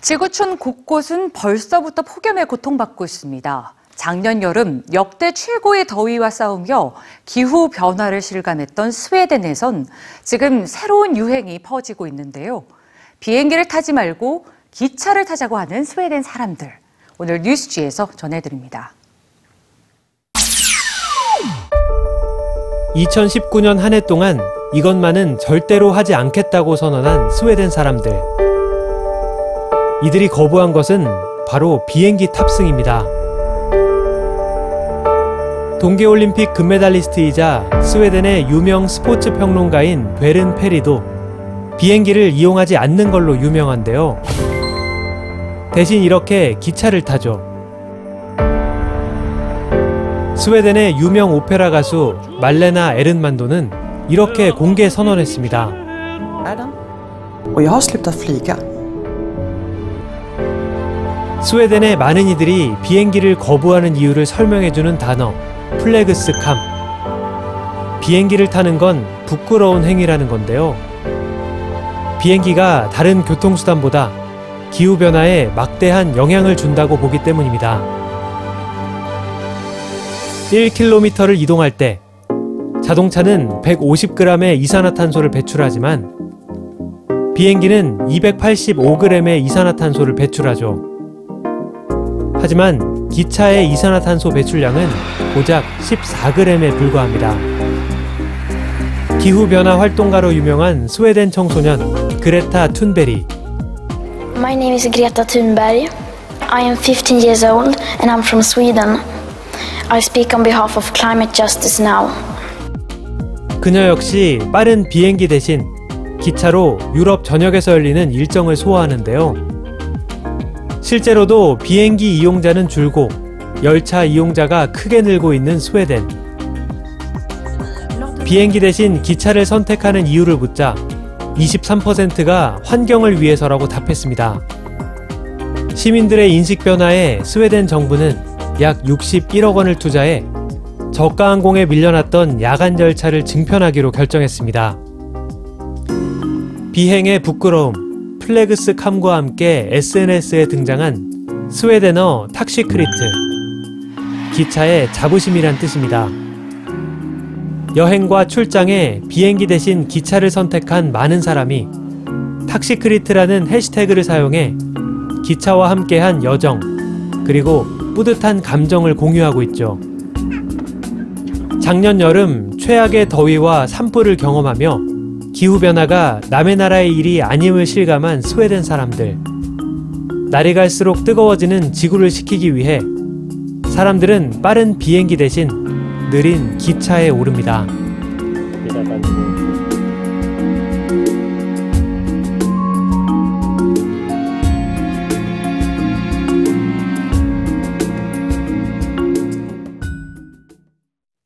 지구촌 곳곳은 벌써부터 폭염에 고통받고 있습니다. 작년 여름 역대 최고의 더위와 싸우며 기후 변화를 실감했던 스웨덴에선 지금 새로운 유행이 퍼지고 있는데요. 비행기를 타지 말고 기차를 타자고 하는 스웨덴 사람들. 오늘 뉴스지에서 전해드립니다. 2019년 한 해 동안 이것만은 절대로 하지 않겠다고 선언한 스웨덴 사람들. 이들이 거부한 것은 바로 비행기 탑승입니다. 동계올림픽 금메달리스트이자 스웨덴의 유명 스포츠 평론가인 베른 페리도 비행기를 이용하지 않는 걸로 유명한데요. 대신 이렇게 기차를 타죠. 스웨덴의 유명 오페라 가수 말레나 에른만도는 이렇게 공개 선언했습니다. 스웨덴의 많은 이들이 비행기를 거부하는 이유를 설명해주는 단어 플래그스 캄. 비행기를 타는 건 부끄러운 행위라는 건데요. 비행기가 다른 교통수단보다 기후변화에 막대한 영향을 준다고 보기 때문입니다. 1km를 이동할 때 자동차는 150g의 이산화탄소를 배출하지만 비행기는 285g의 이산화탄소를 배출하죠. 하지만 기차의 이산화탄소 배출량은 고작 14g에 불과합니다. 기후변화 활동가로 유명한 스웨덴 청소년 그레타 툰베리. My name is Greta Thunberg. I am 15 years old and I'm from Sweden. I speak on behalf of climate justice now. 그녀 역시 빠른 비행기 대신 기차로 유럽 전역에서 열리는 일정을 소화하는데요. 실제로도 비행기 이용자는 줄고 열차 이용자가 크게 늘고 있는 스웨덴. 비행기 대신 기차를 선택하는 이유를 묻자 23%가 환경을 위해서라고 답했습니다. 시민들의 인식 변화에 스웨덴 정부는 약 61억 원을 투자해 저가 항공에 밀려났던 야간 열차를 증편하기로 결정했습니다. 비행의 부끄러움, flygskam과 함께 SNS에 등장한 스웨덴어 tågskryt. 기차의 자부심이란 뜻입니다. 여행과 출장에 비행기 대신 기차를 선택한 많은 사람이 tågskryt라는 해시태그를 사용해 기차와 함께한 여정, 그리고 뿌듯한 감정을 공유하고 있죠. 작년 여름 최악의 더위와 산불을 경험하며 기후변화가 남의 나라의 일이 아님을 실감한 스웨덴 사람들. 날이 갈수록 뜨거워지는 지구를 식히기 위해 사람들은 빠른 비행기 대신 느린 기차에 오릅니다.